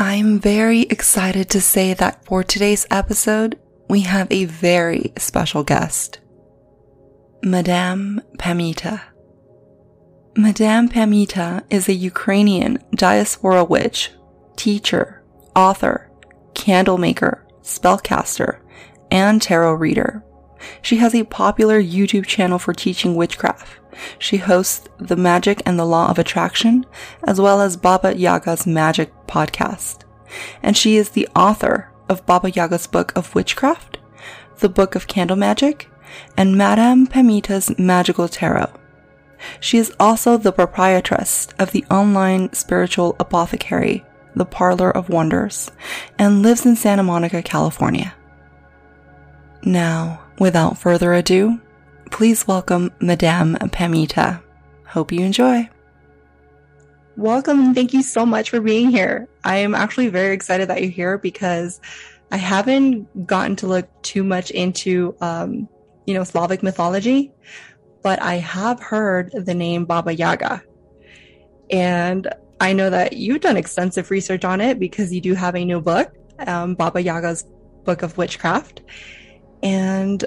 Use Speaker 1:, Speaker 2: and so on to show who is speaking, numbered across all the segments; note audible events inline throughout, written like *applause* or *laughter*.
Speaker 1: I'm very excited to say that for today's episode, we have a very special guest. Madame Pamita. Madame Pamita is a Ukrainian diaspora witch, teacher, author, candle maker, spellcaster, and tarot reader. She has a popular YouTube channel for teaching witchcraft. She hosts The Magic and the Law of Attraction, as well as Baba Yaga's Magic podcast. And she is the author of Baba Yaga's Book of Witchcraft, the Book of Candle Magic, and Madame Pamita's Magical Tarot. She is also the proprietress of the online spiritual apothecary, The Parlor of Wonders, and lives in Santa Monica, California. Now, without further ado, please welcome Madame Pamita. Hope you enjoy. Welcome and thank you so much for being here. I am actually very excited that you're here because I haven't gotten to look too much into, um, you know, Slavic mythology, but I have heard the name Baba Yaga. And I know that you've done extensive research on it because you do have a new book, um, Baba Yaga's Book of Witchcraft. And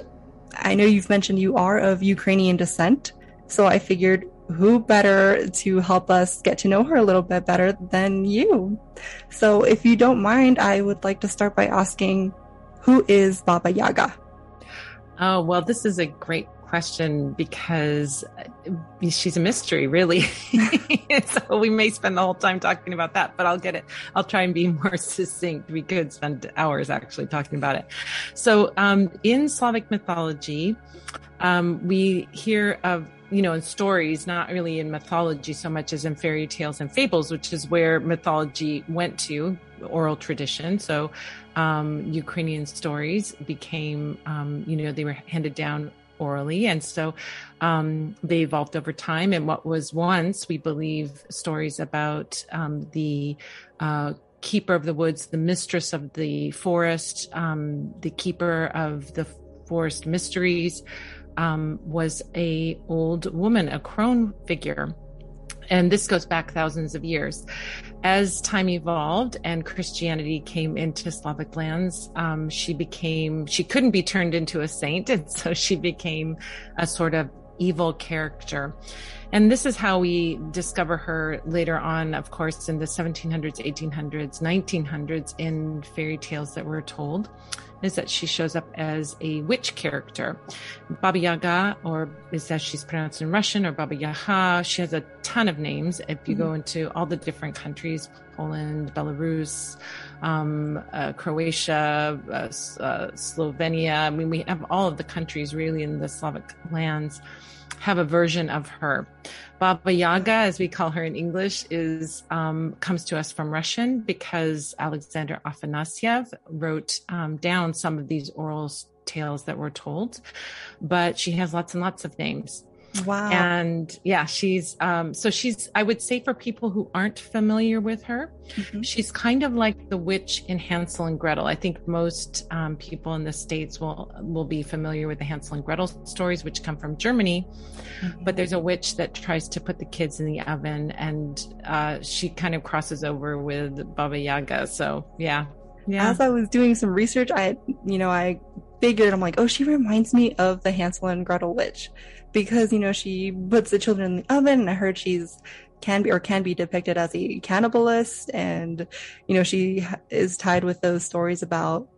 Speaker 1: I know you've mentioned you are of Ukrainian descent. So I figured who better to help us get to know her a little bit better than you? So if you don't mind, I would like to start by asking who is Baba Yaga?
Speaker 2: Oh, well, this is a great question because uh, she's a mystery, really. *laughs* so we may spend the whole time talking about that, but I'll get it. I'll try and be *laughs* more succinct. We could spend hours actually talking about it. So, um, in Slavic mythology, um, we hear of you know, in stories, not really in mythology so much as in fairy tales and fables, which is where mythology went to, oral tradition. So, um, Ukrainian stories became, um, you know, they were handed down orally. And so um, they evolved over time. And what was once, we believe, stories about um, the uh, keeper of the woods, the mistress of the forest, um, the keeper of the forest mysteries, um, was a old woman, a crone figure and this goes back thousands of years. As time evolved and Christianity came into Slavic lands, um, she became, she couldn't be turned into a saint. *laughs* And so she became a sort of evil character. And this is how we discover her later on, of course, in the 1700s, 1800s, 1900s in fairy tales that were told is that she shows up as a witch character. Baba Yaga, or is that she's pronounced in Russian, or Baba Yaha. She has a ton of names. If you mm-hmm. go into all the different countries, Poland, Belarus, um, uh, Croatia, uh, uh, Slovenia. I mean, we have all of the countries really in the Slavic lands have a version of her. Baba Yaga, as we call her in English, is um, comes to us from Russian because Alexander Afanasyev wrote um, down some of these oral tales that were told, but she has lots and lots of names.
Speaker 1: Wow.
Speaker 2: And yeah, she's, um, so she's, I would say for people who aren't familiar with her, mm-hmm. she's kind of like the witch in Hansel and Gretel. I think most um, people in the States will, will be familiar with the Hansel and Gretel stories, which come from Germany. Mm-hmm. But there's a witch that tries to put the kids in the oven and uh, she kind of crosses over with Baba Yaga. So yeah.
Speaker 1: Yeah. As I was doing some research, I, you know, I figured, I'm like, oh, she reminds me of the Hansel and Gretel witch because you know she puts the children in the oven and i heard she's can be or can be depicted as a cannibalist and you know she is tied with those stories about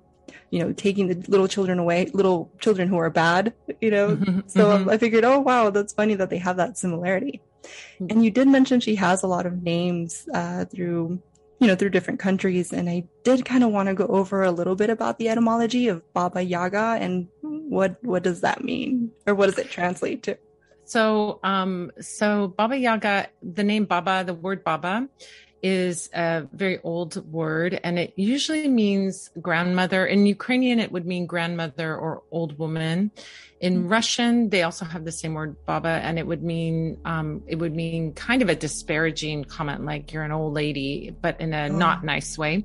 Speaker 1: you know taking the little children away little children who are bad you know mm-hmm, so mm-hmm. i figured oh wow that's funny that they have that similarity mm-hmm. and you did mention she has a lot of names uh, through you know through different countries and i did kind of want to go over a little bit about the etymology of baba yaga and what what does that mean? Or what does it translate to?
Speaker 2: So um so baba yaga the name baba the word baba is a very old word and it usually means grandmother. In Ukrainian, it would mean grandmother or old woman. In mm-hmm. Russian, they also have the same word baba and it would mean, um, it would mean kind of a disparaging comment like you're an old lady, but in a oh. not nice way.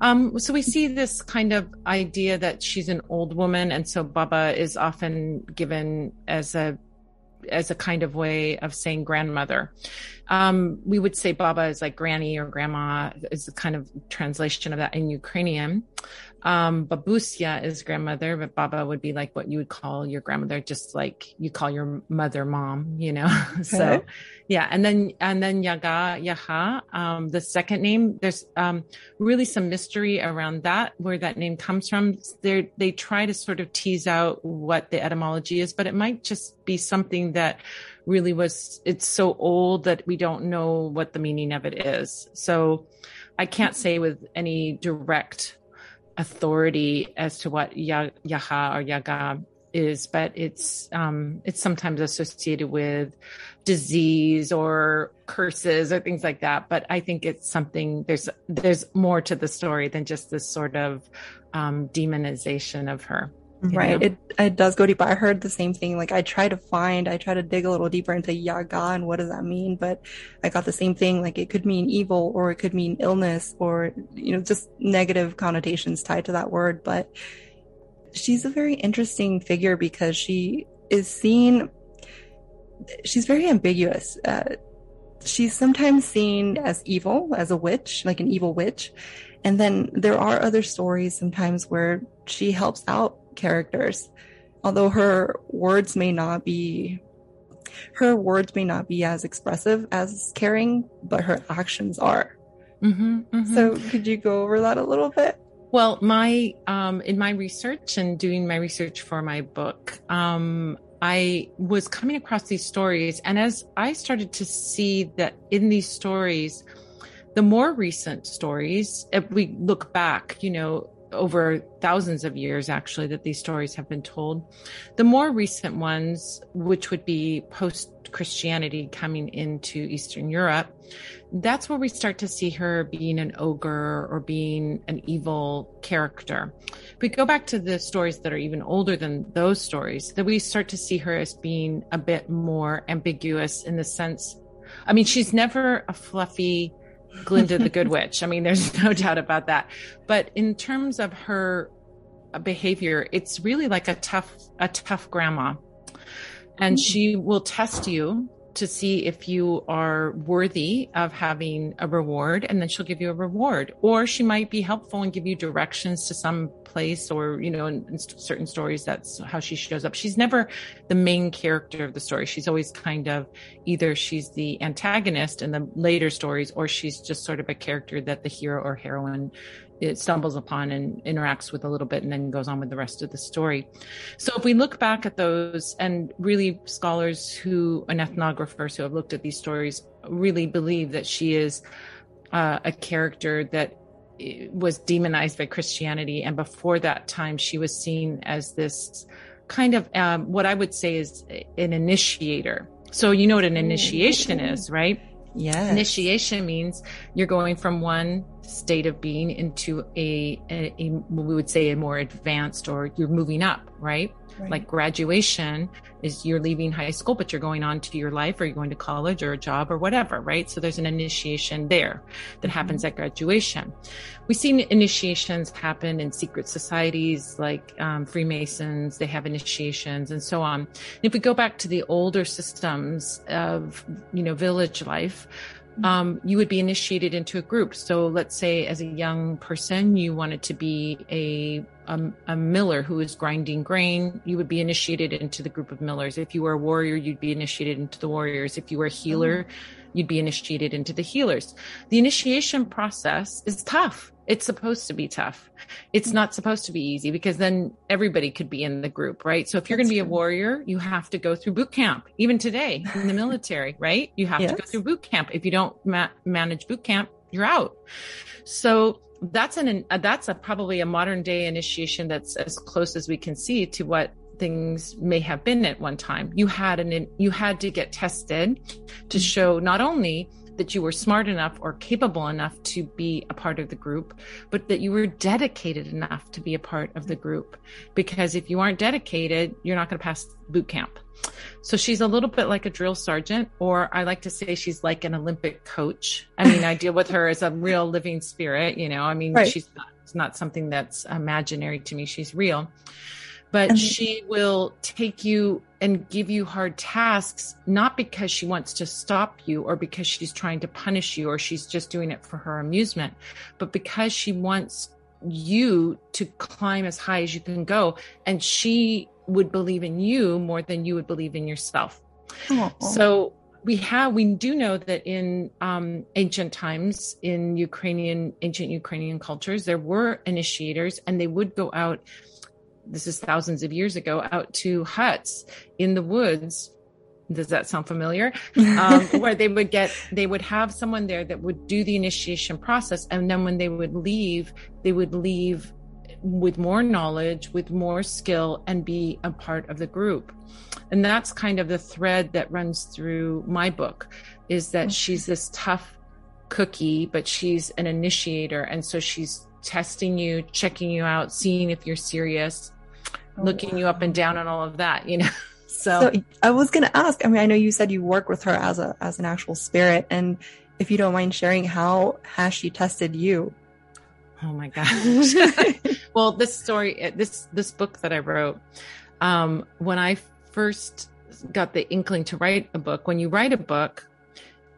Speaker 2: Um, so we see this kind of idea that she's an old woman, and so Baba is often given as a as a kind of way of saying grandmother. Um, we would say Baba is like granny or grandma is a kind of translation of that in Ukrainian. Um, babusia is grandmother, but Baba would be like what you would call your grandmother, just like you call your mother mom, you know? *laughs* Okay. so yeah. And then, and then Yaga, Yaha, um, the second name, there's, um, really some mystery around that, where that name comes from. They they try to sort of tease out what the etymology is, but it might just be something that really was, it's so old that we don't know what the meaning of it is. So I can't say with any direct authority as to what Yaha or Yaga is, but it's um, it's sometimes associated with disease or curses or things like that. But I think it's something there's there's more to the story than just this sort of um, demonization of her.
Speaker 1: Right. Know? It it does go deep. I heard the same thing. Like I try to find, I try to dig a little deeper into Yaga and what does that mean, but I got the same thing. Like it could mean evil or it could mean illness or you know just negative connotations tied to that word. But she's a very interesting figure because she is seen. She's very ambiguous. Uh, she's sometimes seen as evil, as a witch, like an evil witch. And then there are other stories sometimes where she helps out characters. Although her words may not be her words may not be as expressive as caring, but her actions are. Mm-hmm, mm-hmm. So could you go over that a little bit?
Speaker 2: Well, my um, in my research and doing my research for my book, um, I was coming across these stories, and as I started to see that in these stories, the more recent stories, if we look back, you know, over thousands of years actually that these stories have been told the more recent ones which would be post christianity coming into eastern europe that's where we start to see her being an ogre or being an evil character. If we go back to the stories that are even older than those stories that we start to see her as being a bit more ambiguous in the sense i mean she's never a fluffy Glinda the Good Witch. I mean, there's *laughs* no doubt about that. But in terms of her behavior, it's really like a tough, a tough grandma. And mm. she will test you to see if you are worthy of having a reward and then she'll give you a reward or she might be helpful and give you directions to some place or you know in, in, certain stories that's how she shows up she's never the main character of the story she's always kind of either she's the antagonist in the later stories or she's just sort of a character that the hero or heroine it stumbles upon and interacts with a little bit and then goes on with the rest of the story. So if we look back at those and really scholars who and ethnographers who have looked at these stories really believe that she is uh, a character that was demonized by Christianity. And before that time, she was seen as this kind of um, what I would say is an initiator. So you know what an initiation is, right?
Speaker 1: Yeah.
Speaker 2: Initiation means you're going from one state of being into a, a, a, we would say a more advanced or you're moving up, right? right? Like graduation is you're leaving high school, but you're going on to your life or you're going to college or a job or whatever, right? So there's an initiation there that happens mm-hmm. at graduation. We've seen initiations happen in secret societies like um, Freemasons, they have initiations and so on. And if we go back to the older systems of, you know, village life, um, you would be initiated into a group. So let's say as a young person, you wanted to be a, a, a, miller who is grinding grain, you would be initiated into the group of millers. If you were a warrior, you'd be initiated into the warriors. If you were a healer, mm-hmm. you'd be initiated into the healers. The initiation process is tough it's supposed to be tough. It's not supposed to be easy because then everybody could be in the group, right? So if you're going to be a warrior, you have to go through boot camp. Even today in the military, right? You have yes. to go through boot camp. If you don't ma- manage boot camp, you're out. So that's an that's a probably a modern day initiation that's as close as we can see to what things may have been at one time. You had an you had to get tested to mm-hmm. show not only that you were smart enough or capable enough to be a part of the group, but that you were dedicated enough to be a part of the group. Because if you aren't dedicated, you're not going to pass boot camp. So she's a little bit like a drill sergeant, or I like to say she's like an Olympic coach. I mean, I deal with her as a real living spirit, you know, I mean, right. she's not, it's not something that's imaginary to me. She's real but and she will take you and give you hard tasks not because she wants to stop you or because she's trying to punish you or she's just doing it for her amusement but because she wants you to climb as high as you can go. And she would believe in you more than you would believe in yourself. So we have we do know that in um, ancient times in ukrainian ancient ukrainian cultures there were initiators and they would go out this is thousands of years ago, out to huts in the woods. Does that sound familiar? *laughs* Um, where they would get, they would have someone there that would do the initiation process. And then when they would leave, they would leave with more knowledge, with more skill, and be a part of the group. And that's kind of the thread that runs through my book is that she's this tough cookie, but she's an initiator. And so she's testing you, checking you out, seeing if you're serious, looking you up and down and all of that, you know. *laughs* So,
Speaker 1: so I was going to ask. I mean, I know you said you work with her as a as an actual spirit, and if you don't mind sharing, how has she tested you?
Speaker 2: Oh my gosh. *laughs* well, this story, uh, this this book that I wrote, um, when I first got the inkling to write a book, when you write a book,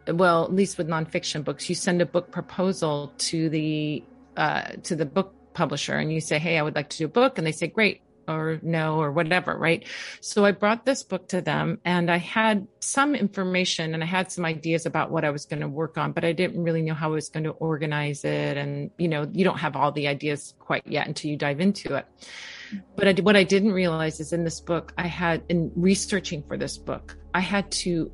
Speaker 2: well, at least with nonfiction books, you send a book proposal to the uh, to the book publisher, and you say, "Hey, I would like to do a book," and they say, "Great, or no or whatever right? So i brought this book to them and i had some information and i had some ideas about what i was going to work on but i didn't really know how i was going to organize it and you know you don't have all the ideas quite yet until you dive into it. But I, what i didn't realize is in this book i had in researching for this book i had to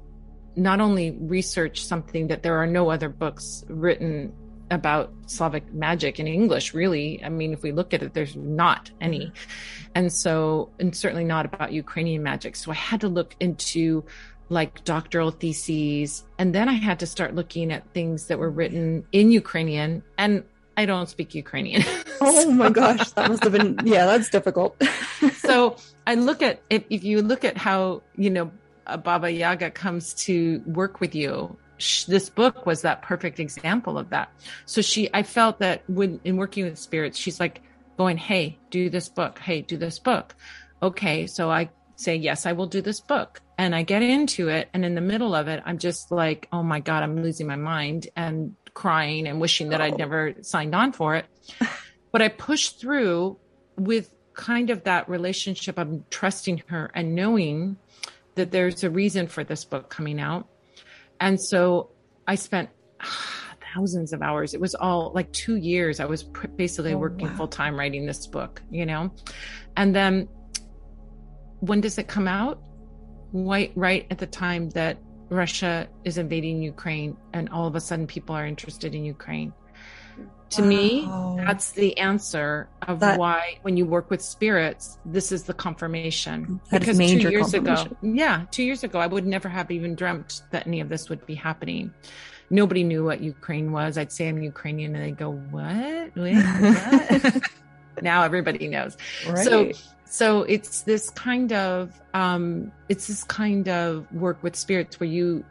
Speaker 2: not only research something that there are no other books written about Slavic magic in English, really. I mean, if we look at it, there's not any. Mm-hmm. And so, and certainly not about Ukrainian magic. So I had to look into like doctoral theses. And then I had to start looking at things that were written in Ukrainian. And I don't speak Ukrainian. *laughs*
Speaker 1: Oh my gosh, that must have been, yeah, that's difficult. *laughs*
Speaker 2: so I look at, if, if you look at how, you know, a Baba Yaga comes to work with you this book was that perfect example of that. So she, I felt that when in working with spirits, she's like going, Hey, do this book. Hey, do this book. Okay. So I say, yes, I will do this book. And I get into it. And in the middle of it, I'm just like, Oh my God, I'm losing my mind and crying and wishing that oh. I'd never signed on for it. *laughs* but I pushed through with kind of that relationship of trusting her and knowing that there's a reason for this book coming out and so I spent ah, thousands of hours. It was all like two years. I was basically oh, working wow. full time writing this book, you know? And then when does it come out? Right, right at the time that Russia is invading Ukraine, and all of a sudden people are interested in Ukraine to wow. me that's the answer of that, why when you work with spirits this is the confirmation because two years ago yeah two years ago i would never have even dreamt that any of this would be happening nobody knew what ukraine was i'd say i'm ukrainian and they'd go what, Wait, what? *laughs* now everybody knows right. so so it's this kind of um it's this kind of work with spirits where you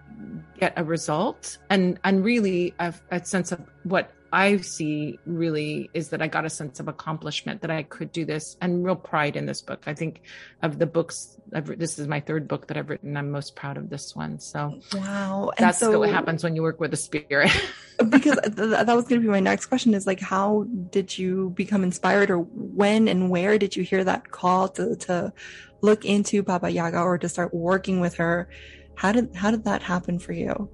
Speaker 2: get a result and and really a, a sense of what I see really is that I got a sense of accomplishment that I could do this and real pride in this book. I think of the books, I've, this is my third book that I've written. I'm most proud of this one. So,
Speaker 1: wow.
Speaker 2: And that's so, what happens when you work with a spirit. *laughs*
Speaker 1: because th- that was going to be my next question is like, how did you become inspired or when and where did you hear that call to, to look into Baba Yaga or to start working with her? How did, how did that happen for you?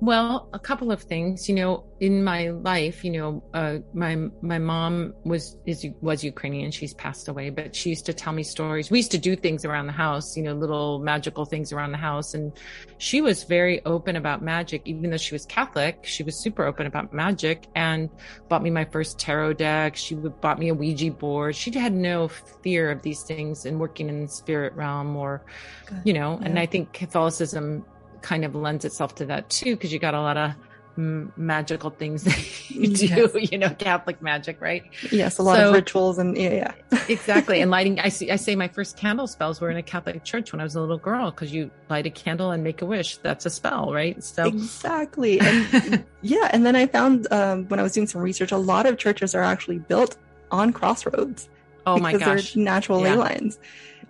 Speaker 2: Well, a couple of things. You know, in my life, you know, uh, my my mom was is was Ukrainian. She's passed away, but she used to tell me stories. We used to do things around the house, you know, little magical things around the house, and she was very open about magic. Even though she was Catholic, she was super open about magic and bought me my first tarot deck. She bought me a Ouija board. She had no fear of these things and working in the spirit realm, or Good. you know. Yeah. And I think Catholicism kind of lends itself to that too, because you got a lot of magical things that *laughs* you do, yes. you know, Catholic magic, right?
Speaker 1: Yes, a lot so, of rituals and yeah,
Speaker 2: yeah. *laughs* exactly. And lighting, I see, I say my first candle spells were in a Catholic church when I was a little girl because you light a candle and make a wish. That's a spell, right?
Speaker 1: So exactly, and *laughs* yeah. And then I found um, when I was doing some research, a lot of churches are actually built on crossroads.
Speaker 2: Oh my gosh,
Speaker 1: they're natural yeah. ley lines.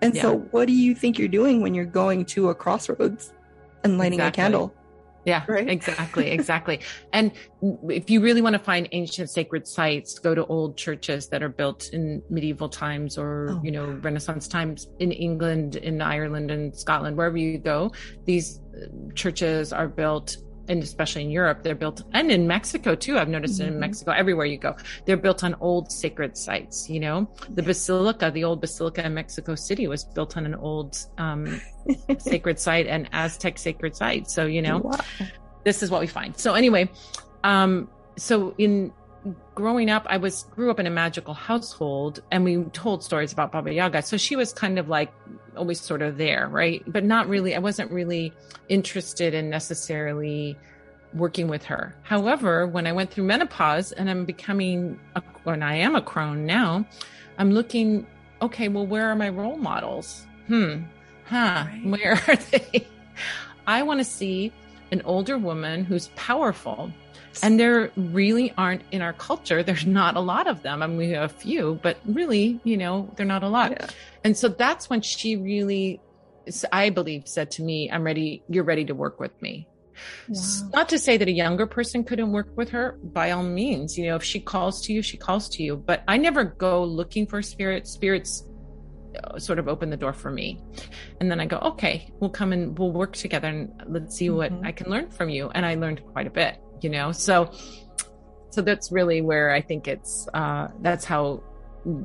Speaker 1: And yeah. so, what do you think you're doing when you're going to a crossroads and lighting exactly. a candle?
Speaker 2: Yeah, right. Exactly, exactly. *laughs* and if you really want to find ancient sacred sites, go to old churches that are built in medieval times or, oh. you know, Renaissance times in England, in Ireland, and Scotland, wherever you go. These uh, churches are built and especially in Europe, they're built, and in Mexico too. I've noticed mm-hmm. in Mexico, everywhere you go, they're built on old sacred sites. You know, the basilica, the old basilica in Mexico City, was built on an old um, *laughs* sacred site and Aztec sacred site. So you know, wow. this is what we find. So anyway, um, so in growing up, I was grew up in a magical household, and we told stories about Baba Yaga. So she was kind of like always sort of there, right? But not really. I wasn't really interested in necessarily working with her. However, when I went through menopause and I'm becoming, a, and I am a crone now, I'm looking. Okay, well, where are my role models? Hmm, huh? Right. Where *laughs* are they? I want to see an older woman who's powerful and there really aren't in our culture there's not a lot of them. I mean we have a few but really you know they're not a lot. Yeah. and so that's when she really i believe said to me i'm ready you're ready to work with me. Wow. not to say that a younger person couldn't work with her by all means you know if she calls to you she calls to you. But i never go looking for spirits spirits uh, sort of open the door for me. And then i go okay we'll come and we'll work together and let's see what mm-hmm. i can learn from you. And i learned quite a bit you know? So so that's really where i think it's uh that's how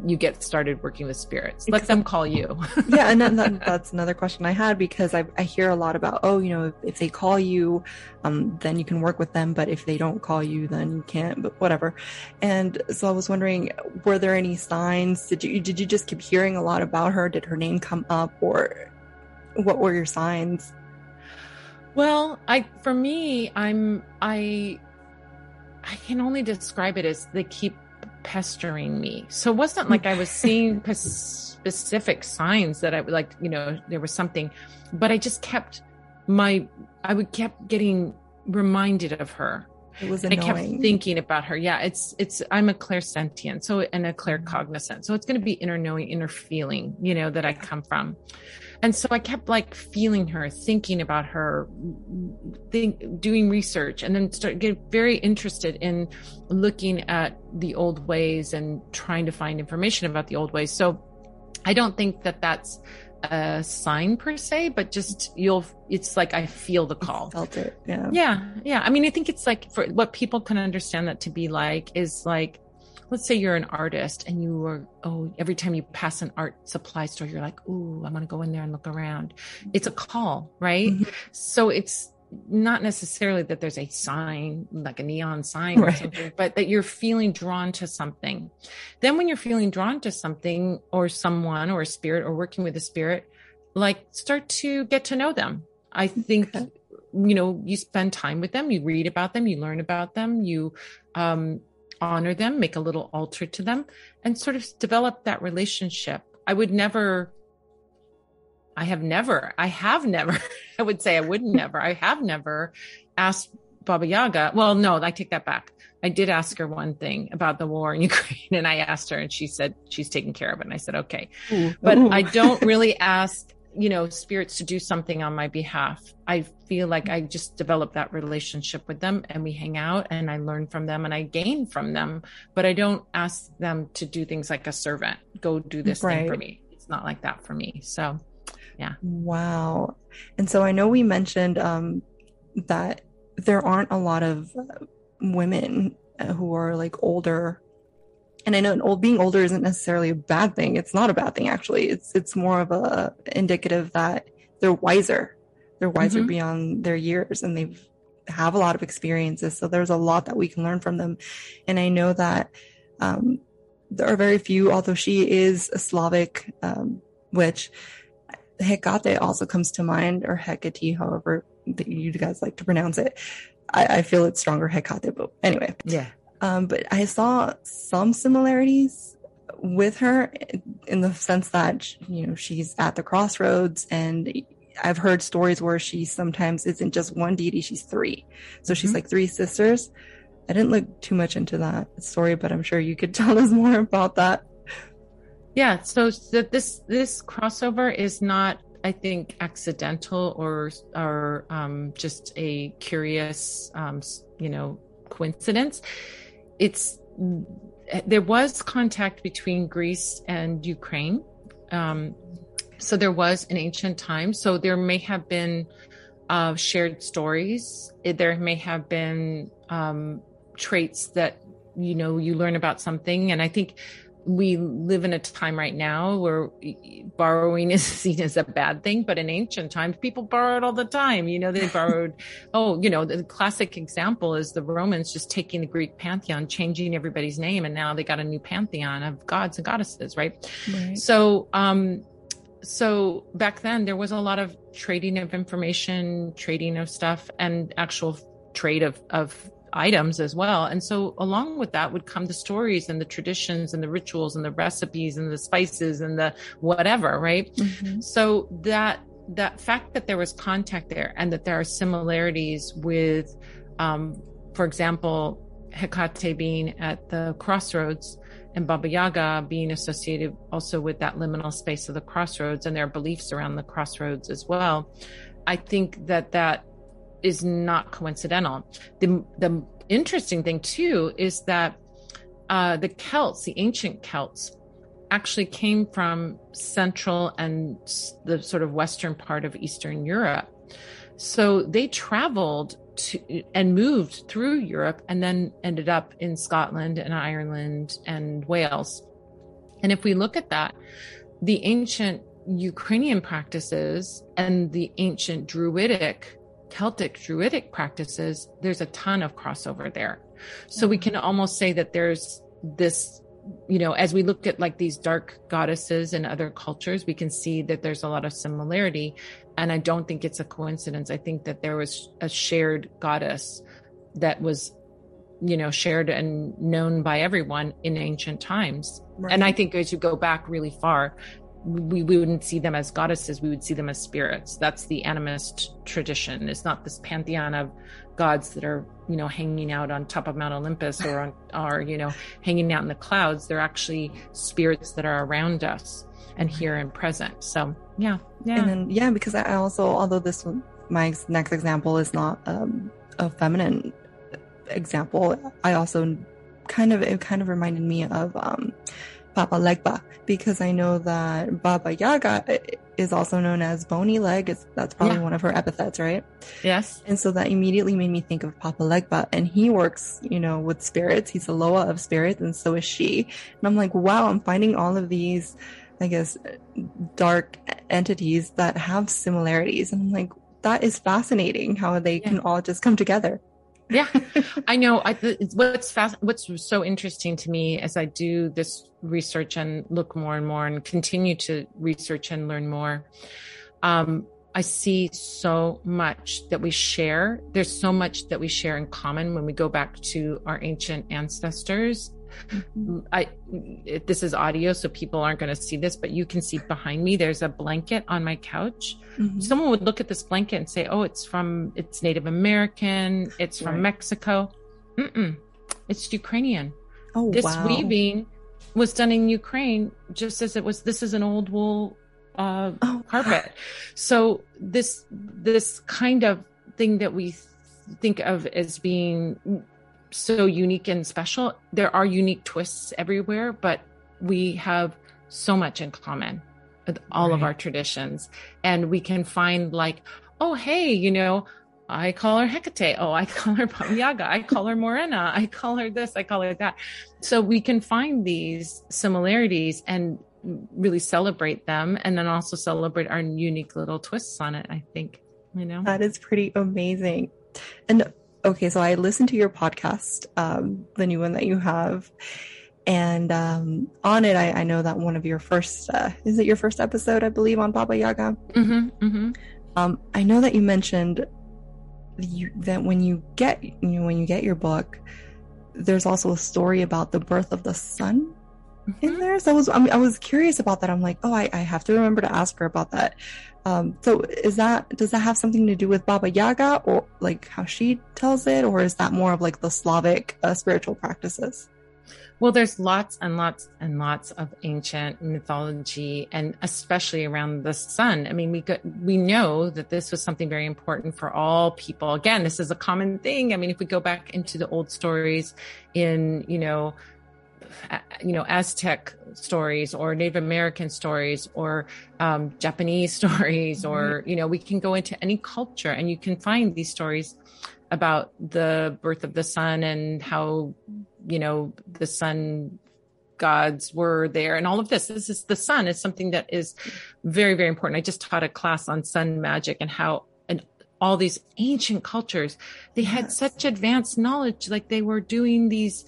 Speaker 2: you get started working with spirits. Let them call you. *laughs*
Speaker 1: Yeah and then that, that's another question i had because I, I hear a lot about oh you know if, if, they call you um, then you can work with them but if they don't call you then you can't but whatever. And so i was wondering were there any signs? Did you did you just keep hearing a lot about her? Did her name come up or what were your signs
Speaker 2: well, I for me, I'm I I can only describe it as they keep pestering me. So it wasn't like I was *laughs* seeing specific signs that I would like, you know, there was something, but I just kept my I would kept getting reminded of her.
Speaker 1: It was annoying.
Speaker 2: I kept thinking about her. Yeah, it's it's I'm a clairsentient, so and a mm-hmm. claircognizant. So it's going to be inner knowing, inner feeling, you know, that I come from. And so I kept like feeling her, thinking about her, think, doing research, and then start get very interested in looking at the old ways and trying to find information about the old ways. So I don't think that that's a sign per se, but just you'll, it's like I feel the call.
Speaker 1: felt it. Yeah.
Speaker 2: Yeah. Yeah. I mean, I think it's like for what people can understand that to be like is like let's say you're an artist and you are oh every time you pass an art supply store you're like ooh i'm going to go in there and look around it's a call right mm-hmm. so it's not necessarily that there's a sign like a neon sign or right. something but that you're feeling drawn to something then when you're feeling drawn to something or someone or a spirit or working with a spirit like start to get to know them i think okay. you know you spend time with them you read about them you learn about them you um honor them, make a little altar to them, and sort of develop that relationship. I would never, I have never, I have never, *laughs* I would say I would never, I have never asked Baba Yaga. Well, no, I take that back. I did ask her one thing about the war in *laughs* Ukraine, and I asked her, and she said she's taking care of it. And I said, okay. Ooh. But Ooh. I don't really ask you know spirits to do something on my behalf. I feel like i just develop that relationship with them and we hang out and i learn from them and i gain from them but i don't ask them to do things like a servant go do this right. thing for me. It's not like that for me. So yeah.
Speaker 1: Wow. And so i know we mentioned um that there aren't a lot of women who are like older and I know old being older isn't necessarily a bad thing. It's not a bad thing actually. It's it's more of a indicative that they're wiser. They're wiser mm-hmm. beyond their years and they've have a lot of experiences. So there's a lot that we can learn from them. And I know that um, there are very few, although she is a Slavic, um, which Hecate also comes to mind, or Hecate, however that you guys like to pronounce it. I, I feel it's stronger Hecate, but anyway.
Speaker 2: Yeah.
Speaker 1: Um, but I saw some similarities with her in the sense that you know she's at the crossroads and I've heard stories where she sometimes isn't just one deity, she's three. So she's mm-hmm. like three sisters. I didn't look too much into that story, but I'm sure you could *laughs* tell us more about that.
Speaker 2: Yeah, so this this crossover is not I think accidental or or um, just a curious um, you know coincidence. It's there was contact between Greece and Ukraine. Um, so there was in ancient times. So there may have been uh, shared stories. There may have been um, traits that you know you learn about something, and I think we live in a time right now where borrowing is *laughs* seen as a bad thing, but in ancient times, people borrowed all the time. You know, they *laughs* borrowed, oh, you know, the classic example is the Romans just taking the Greek pantheon, changing everybody's name, and now they got a new pantheon of gods and goddesses, right? right. So, um, so back then there was a lot of trading of information, trading of stuff, and actual trade of of items as well. And so along with that would come the stories and the traditions and the rituals and the recipes and the spices and the whatever, right? Mm-hmm. So that that fact that there was contact there and that there are similarities with um, for example, Hecate being at the crossroads and Baba Yaga being associated also with that liminal space of the crossroads and their beliefs around the crossroads as well. I think that that is not coincidental. The the interesting thing too is that uh, the Celts, the ancient Celts, actually came from central and the sort of western part of Eastern Europe. So they traveled to and moved through Europe and then ended up in Scotland and Ireland and Wales. And if we look at that, the ancient Ukrainian practices and the ancient Druidic Celtic Druidic practices, there's a ton of crossover there. So we mm-hmm. can almost say that there's this, you know, as we look at like these dark goddesses in other cultures, we can see that there's a lot of similarity. And I don't think it's a coincidence. I think that there was a shared goddess that was, you know, shared and known by everyone in ancient times. Right. And I think as you go back really far, we, we wouldn't see them as goddesses. We would see them as spirits. That's the animist tradition. It's not this pantheon of gods that are you know hanging out on top of mount olympus or on or you know hanging out in the clouds. They're actually spirits that are around us and here and present. So yeah yeah.
Speaker 1: And then yeah because i also although this my next example is not um, a feminine example i also kind of it kind of reminded me of um Papa Legba because I know that Baba Yaga eh, is also known as bony leg. It's, that's probably yeah. one of her epithets, right?
Speaker 2: Yes.
Speaker 1: And so that immediately made me think of Papa Legba and he works, you know, with spirits. He's a Loa of spirits and so is she. And I'm like, wow, I'm finding all of these, I guess, dark entities that have similarities. And I'm like, that is fascinating how they yeah. can all just come together
Speaker 2: yeah, I know. I, what's fast, what's so interesting to me as I do this research and look more and more and continue to research and learn more. Um, I see so much that we share. There's so much that we share in common when we go back to our ancient ancestors Mm-hmm. I this is audio, so people aren't going to see this, but you can see behind me. There's a blanket on my couch. Mm-hmm. Someone would look at this blanket and say, "Oh, it's from it's Native American. It's from right. Mexico." Mm-mm. It's Ukrainian. Oh, this wow. weaving was done in Ukraine, just as it was. This is an old wool uh, oh. carpet. So this this kind of thing that we think of as being so unique and special. There are unique twists everywhere, but we have so much in common with all right. of our traditions. And we can find like, oh, hey, you know, I call her Hecate. Oh, I *laughs* call her Yaga. I call her Morena. I call her this. I call her that. So we can find these similarities and really celebrate them and then also celebrate our unique little twists on it, I think, you know?
Speaker 1: That is pretty amazing. And okay, so I listened to your podcast, um, the new one that you have. And um, on it, I, I, know that one of your first, uh, is it your first episode, I believe, on Baba Yaga? Mm-hmm, mm-hmm. Um, I know that you mentioned you, that when you get you know when you get your book, there's also a story about the birth of the sun mm-hmm. in there. So I was I, mean, I was curious about that. I'm like, oh, I, I have to remember to ask her about that. Um, so is that does that have something to do with Baba Yaga or like how she tells it, or is that more of like the Slavic uh, spiritual practices?
Speaker 2: Well, there's lots and lots and lots of ancient mythology, and especially around the sun. I mean, we got, we know that this was something very important for all people. Again, this is a common thing. I mean, if we go back into the old stories in, you know, you know Aztec stories or Native American stories or um, Japanese *laughs* stories, or you know, we can go into any culture and you can find these stories about the birth of the sun and how you know the sun gods were there and all of this. This is the sun is something that is very very important. I just taught a class on sun magic and how and all these ancient cultures they had yes. such advanced knowledge like they were doing these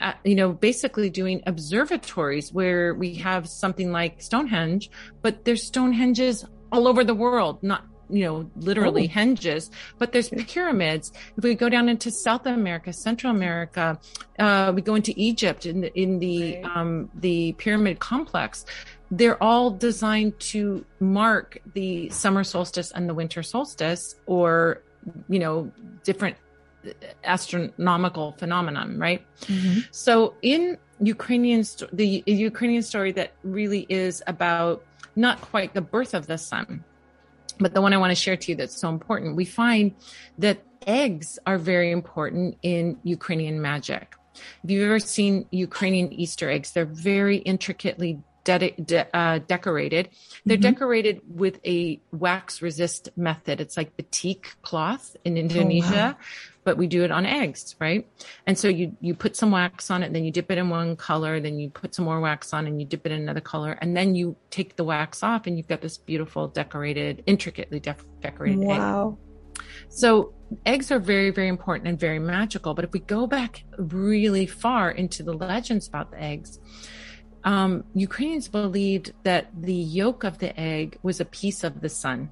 Speaker 2: uh, you know basically doing observatories where we have something like stonehenge but there's stonehenges all over the world not you know, literally oh. henges, but there's pyramids. If we go down into South America, Central America, uh, we go into Egypt in the, in the, right. um, the pyramid complex. They're all designed to mark the summer solstice and the winter solstice or, you know, different astronomical phenomenon, right? Mm-hmm. So in Ukrainian, the Ukrainian story that really is about not quite the birth of the sun, but the one I want to share to you that's so important, we find that eggs are very important in Ukrainian magic. If you've ever seen Ukrainian Easter eggs, they're very intricately de- de- uh, decorated. They're mm-hmm. decorated with a wax resist method. It's like batik cloth in Indonesia, oh, wow but we do it on eggs, right? And so you you put some wax on it, then you dip it in one color, then you put some more wax on and you dip it in another color, and then you take the wax off and you've got this beautiful decorated, intricately de- decorated wow. egg. So eggs are very very important and very magical, but if we go back really far into the legends about the eggs, um, Ukrainians believed that the yolk of the egg was a piece of the sun.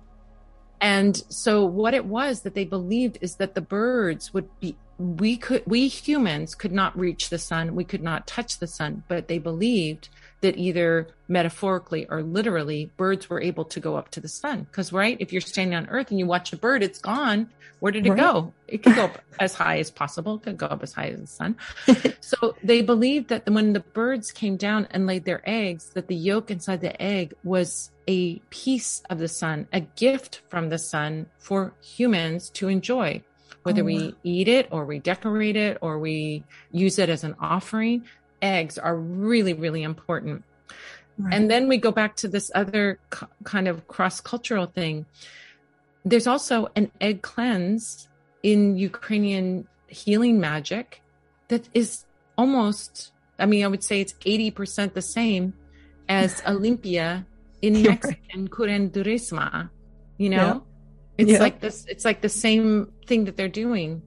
Speaker 2: And so what it was that they believed is that the birds would be we could we humans could not reach the sun. We could not touch the sun. But they believed that either metaphorically or literally birds were able to go up to the sun. Because right if you're standing on earth and you watch a bird it's gone. Where did it right. go? It could go up as high as possible. It could go up as high as the sun. *laughs* So they believed that when the birds came down and laid their eggs that the yolk inside the egg was a piece of the sun a gift from the sun for humans to enjoy. Whether oh, we eat it or we decorate it or we use it as an offering, eggs are really, really important. Right. And then we go back to this other kind of cross cultural thing. There's also an egg cleanse in Ukrainian healing magic that is almost, I mean, I would say it's 80% the same as *laughs* a limpia in Mexican curanderismo, you know? Yeah. It's yeah. like this, it's like the same thing that they're doing.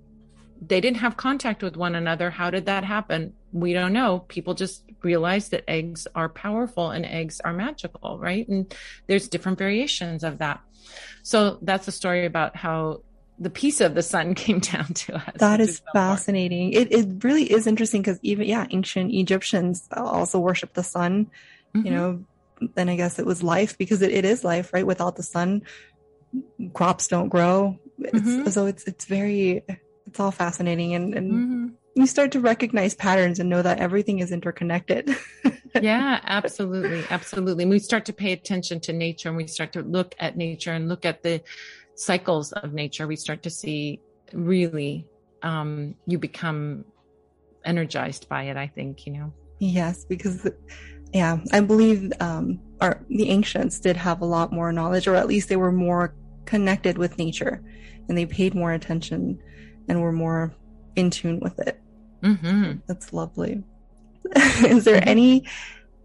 Speaker 2: They didn't have contact with one another. How did that happen? We don't know. People just realize that eggs are powerful and eggs are magical, right? And there's different variations of that. So that's a story about how the piece of the sun *laughs* came down to us.
Speaker 1: That is, fascinating. It, it really is interesting because even, yeah, ancient Egyptians also worship the sun, mm-hmm. you know, then I guess it was life because it, it is life, right? Without the sun, crops don't grow. It's, mm-hmm. So it's it's very it's all fascinating and, and mm-hmm. You start to recognize patterns and know that everything is interconnected. *laughs*
Speaker 2: yeah, absolutely, absolutely. And we start to pay attention to nature and we start to look at nature and look at the cycles of nature. We start to see really um, you become energized by it. I think you know.
Speaker 1: Yes, because yeah, I believe um, our the ancients did have a lot more knowledge, or at least they were more connected with nature and they paid more attention and were more in tune with it. Mm-hmm. That's lovely. *laughs* Is there any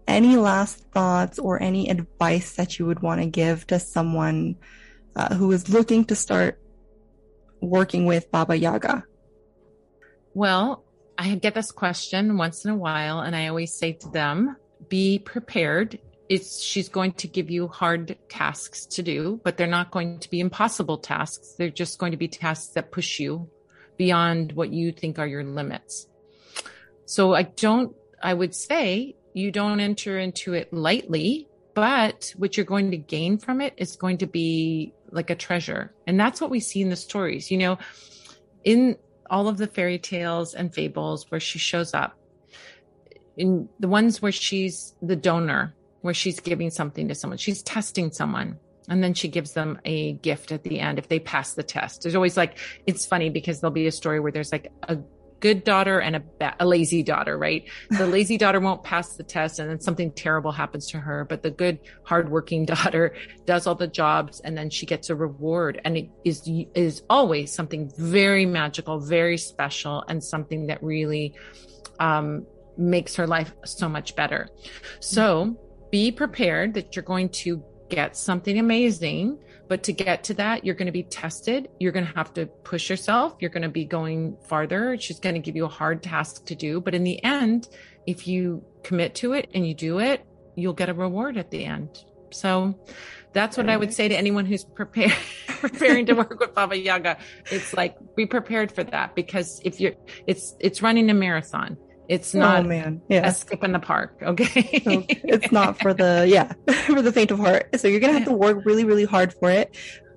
Speaker 1: any last thoughts or any advice that you would want to give to someone uh, who is looking to start working with Baba Yaga?
Speaker 2: Well, I get this question once in a while, and I always say to them, be prepared it's she's going to give you hard tasks to do, but they're not going to be impossible tasks. They're just going to be tasks that push you beyond what you think are your limits. So I don't, I would say you don't enter into it lightly, but what you're going to gain from it is going to be like a treasure. And that's what we see in the stories. You know, in all of the fairy tales and fables where she shows up, in the ones where she's the donor, where she's giving something to someone, she's testing someone. And then she gives them a gift at the end if they pass the test. There's always like, it's funny because there'll be a story where there's like a good daughter and a, ba- a lazy daughter, right? The *laughs* lazy daughter won't pass the test and then something terrible happens to her, but the good, hardworking *laughs* daughter does all the jobs and then she gets a reward. And it is, is always something very magical, very special and something that really, um, makes her life so much better. So be prepared that you're going to get something amazing but to get to that, you're going to be tested. You're going to have to push yourself. You're going to be going farther. She's going to give you a hard task to do. But in the end, if you commit to it and you do it, you'll get a reward at the end. So that's what I would say to anyone who's prepared, *laughs* preparing to work with Baba Yaga. It's like, be prepared for that because if you're, it's, it's running a marathon. It's not oh, man. Yeah. a skip in the park. Okay.
Speaker 1: so it's not for the, *laughs* yeah, *laughs* for the faint of heart. So you're going to have to work really, really hard for it.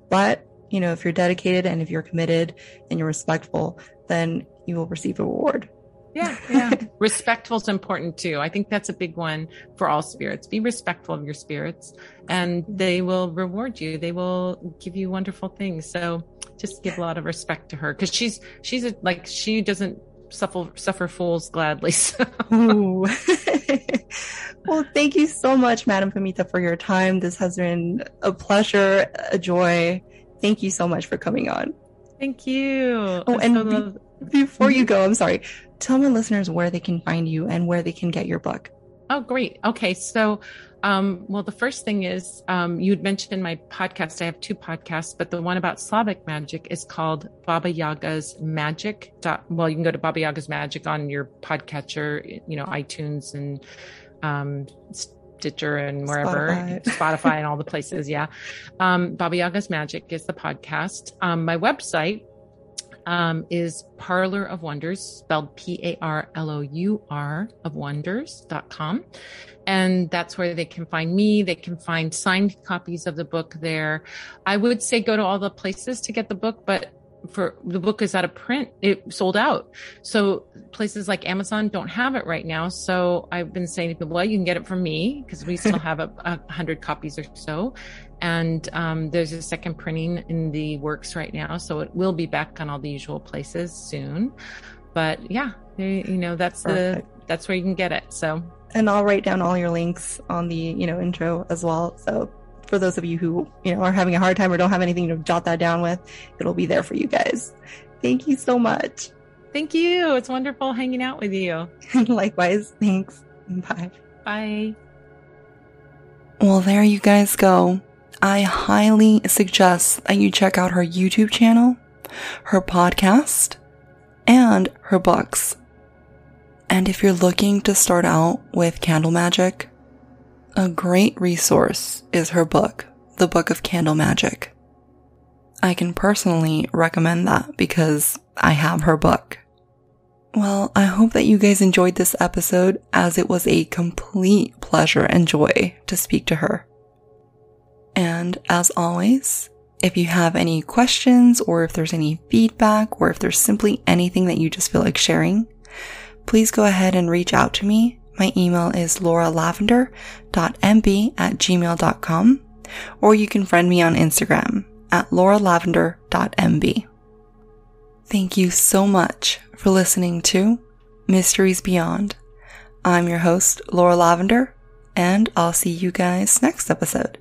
Speaker 1: But, you know, if you're dedicated and if you're committed and you're respectful, then you will receive a reward.
Speaker 2: Yeah, yeah. *laughs* respectful is important too. I think that's a big one for all spirits. Be respectful of your spirits and they will reward you. They will give you wonderful things. So just give a lot of respect to her because she's she's a, like she doesn't suffer suffer fools gladly. *laughs* So. *laughs*
Speaker 1: well, thank you so much, Madame Pamita, for your time. This has been a pleasure, a joy. Thank you so much for coming on.
Speaker 2: Thank you.
Speaker 1: Oh, and so be- before you mm-hmm. go, I'm sorry. Tell my listeners where they can find you and where they can get your book.
Speaker 2: Oh, great. Okay, so um, well, the first thing is um, you'd mentioned in my podcast, I have two podcasts, but the one about Slavic magic is called Baba Yaga's Magic. Well, you can go to Baba Yaga's Magic on your podcatcher, you know, iTunes and um, Stitcher and wherever, Spotify, Spotify and all the places. Yeah. Um, Baba Yaga's Magic is the podcast. Um, my website um, is Parlour of Wonders, spelled P A R L O U R of wonders.com. And that's where they can find me. They can find signed copies of the book there. I would say go to all the places to get the book, but for the book is out of print. It sold out. So places like amazon don't have it right now. So i've been saying to people well you can get it from me because we still *laughs* have a, a, hundred copies or so. And um, there's a second printing in the works right now. So it will be back on all the usual places soon. But yeah you know that's Perfect. the that's where you can get it. So
Speaker 1: and i'll write down all your links on the you know intro as well. So for those of you who you know are having a hard time or don't have anything to jot that down with it'll be there for you guys. Thank you so much.
Speaker 2: Thank you. It's wonderful hanging out with you. *laughs*
Speaker 1: Likewise. Thanks. Bye.
Speaker 2: Bye.
Speaker 1: Well there you guys go. I highly suggest that you check out her YouTube channel, her podcast, and her books. And if you're looking to start out with candle magic, a great resource is her book, The Book of Candle Magic. I can personally recommend that because I have her book. Well, I hope that you guys enjoyed this episode as it was a complete pleasure and joy to speak to her. And as always, if you have any questions or if there's any feedback or if there's simply anything that you just feel like sharing, please go ahead and reach out to me. My email is lauralavender.mb at gmail.com or you can friend me on Instagram at lauralavender.mb. Thank you so much for listening to Mysteries Beyond. I'm your host, Laura Lavender, and I'll see you guys next episode.